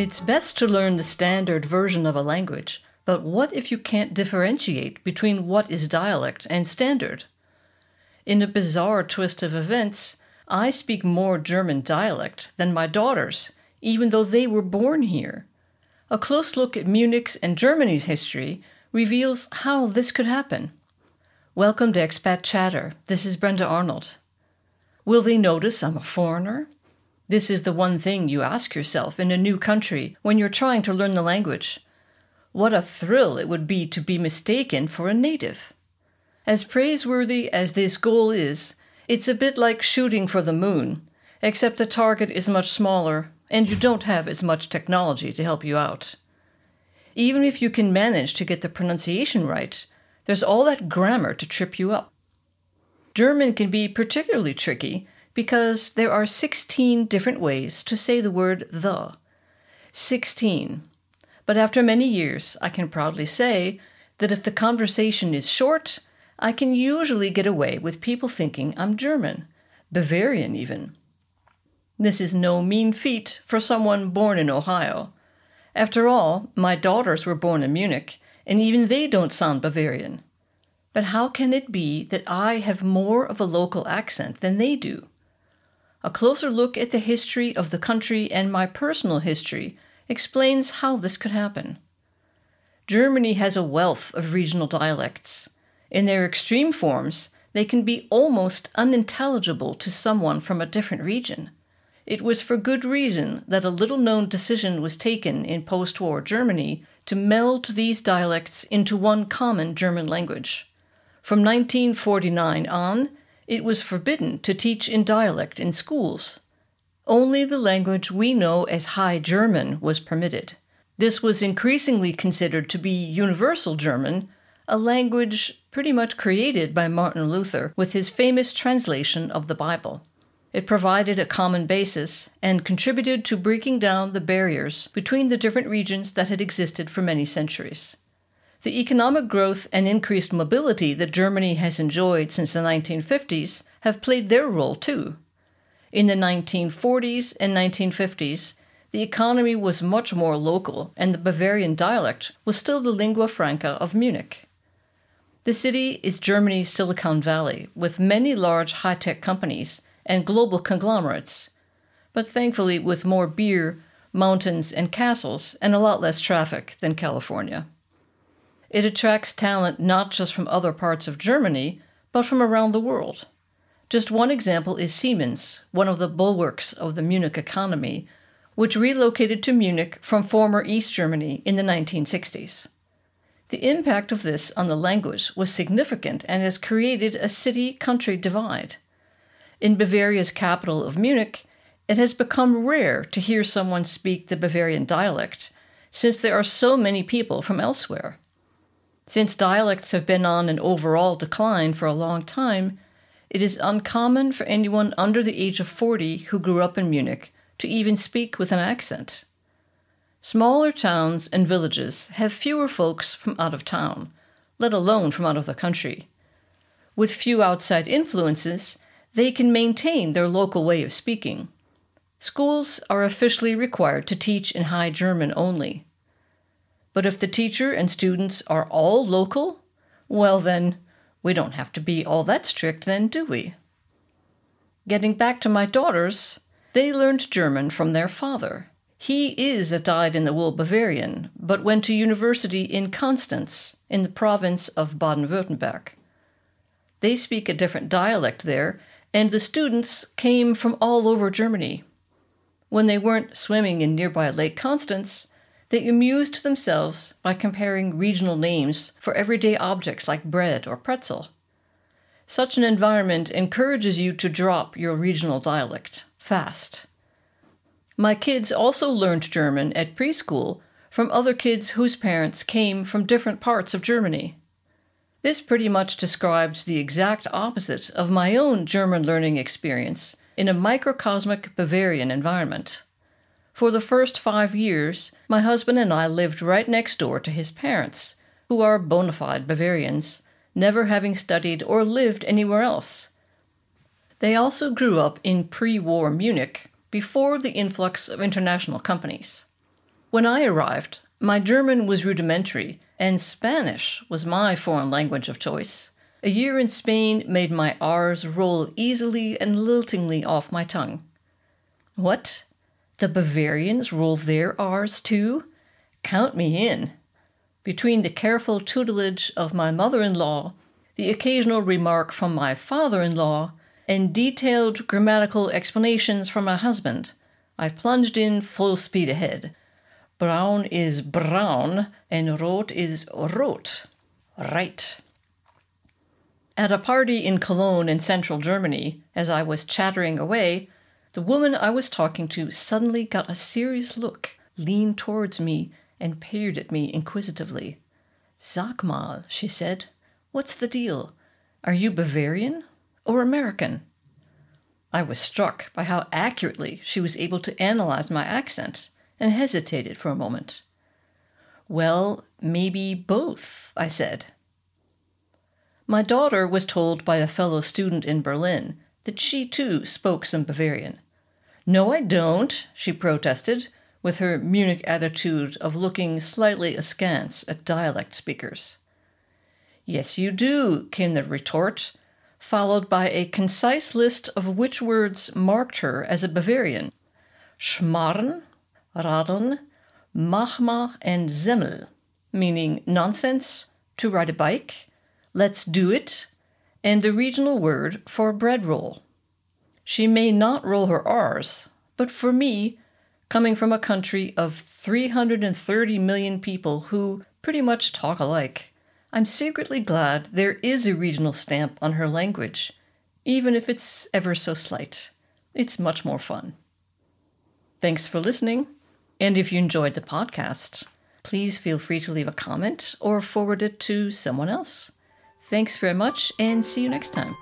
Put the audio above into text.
It's best to learn the standard version of a language, but what if you can't differentiate between what is dialect and standard? In a bizarre twist of events, I speak more German dialect than my daughters, even though they were born here. A close look at Munich's and Germany's history reveals how this could happen. Welcome to Expat Chatter. This is Brenda Arnold. Will they notice I'm a foreigner? This is the one thing you ask yourself in a new country when you're trying to learn the language. What a thrill it would be to be mistaken for a native. As praiseworthy as this goal is, it's a bit like shooting for the moon, except the target is much smaller and you don't have as much technology to help you out. Even if you can manage to get the pronunciation right, there's all that grammar to trip you up. German can be particularly tricky because there are 16 different ways to say the word the. 16. But after many years, I can proudly say that if the conversation is short, I can usually get away with people thinking I'm German, Bavarian even. This is no mean feat for someone born in Ohio. After all, my daughters were born in Munich, and even they don't sound Bavarian. But how can it be that I have more of a local accent than they do? A closer look at the history of the country and my personal history explains how this could happen. Germany has a wealth of regional dialects. In their extreme forms, they can be almost unintelligible to someone from a different region. It was for good reason that a little known decision was taken in post war Germany to meld these dialects into one common German language. From 1949 on, it was forbidden to teach in dialect in schools. Only the language we know as High German was permitted. This was increasingly considered to be Universal German, a language pretty much created by Martin Luther with his famous translation of the Bible. It provided a common basis and contributed to breaking down the barriers between the different regions that had existed for many centuries. The economic growth and increased mobility that Germany has enjoyed since the 1950s have played their role too. In the 1940s and 1950s, the economy was much more local, and the Bavarian dialect was still the lingua franca of Munich. The city is Germany's Silicon Valley, with many large high tech companies and global conglomerates, but thankfully with more beer, mountains, and castles, and a lot less traffic than California. It attracts talent not just from other parts of Germany, but from around the world. Just one example is Siemens, one of the bulwarks of the Munich economy, which relocated to Munich from former East Germany in the 1960s. The impact of this on the language was significant and has created a city country divide. In Bavaria's capital of Munich, it has become rare to hear someone speak the Bavarian dialect, since there are so many people from elsewhere. Since dialects have been on an overall decline for a long time, it is uncommon for anyone under the age of 40 who grew up in Munich to even speak with an accent. Smaller towns and villages have fewer folks from out of town, let alone from out of the country. With few outside influences, they can maintain their local way of speaking. Schools are officially required to teach in High German only. But if the teacher and students are all local, well, then, we don't have to be all that strict, then, do we? Getting back to my daughters, they learned German from their father. He is a dyed in the wool Bavarian, but went to university in Constance, in the province of Baden Württemberg. They speak a different dialect there, and the students came from all over Germany. When they weren't swimming in nearby Lake Constance, they amused themselves by comparing regional names for everyday objects like bread or pretzel. Such an environment encourages you to drop your regional dialect fast. My kids also learned German at preschool from other kids whose parents came from different parts of Germany. This pretty much describes the exact opposite of my own German learning experience in a microcosmic Bavarian environment. For the first five years, my husband and I lived right next door to his parents, who are bona fide Bavarians, never having studied or lived anywhere else. They also grew up in pre war Munich before the influx of international companies. When I arrived, my German was rudimentary, and Spanish was my foreign language of choice. A year in Spain made my R's roll easily and liltingly off my tongue. What? The Bavarians roll their R's too? Count me in. Between the careful tutelage of my mother in law, the occasional remark from my father in law, and detailed grammatical explanations from my husband, I plunged in full speed ahead. Brown is brown, and rot is rot. Right. At a party in Cologne in central Germany, as I was chattering away, the woman I was talking to suddenly got a serious look, leaned towards me, and peered at me inquisitively. Sag mal, she said, what's the deal? Are you Bavarian or American? I was struck by how accurately she was able to analyze my accent and hesitated for a moment. Well, maybe both, I said. My daughter was told by a fellow student in Berlin that she too spoke some Bavarian. No, I don't, she protested, with her Munich attitude of looking slightly askance at dialect speakers. Yes, you do, came the retort, followed by a concise list of which words marked her as a Bavarian Schmarren, Radeln, Machma, and Semmel, meaning nonsense, to ride a bike, let's do it, and the regional word for bread roll. She may not roll her R's, but for me, coming from a country of 330 million people who pretty much talk alike, I'm secretly glad there is a regional stamp on her language, even if it's ever so slight. It's much more fun. Thanks for listening. And if you enjoyed the podcast, please feel free to leave a comment or forward it to someone else. Thanks very much and see you next time.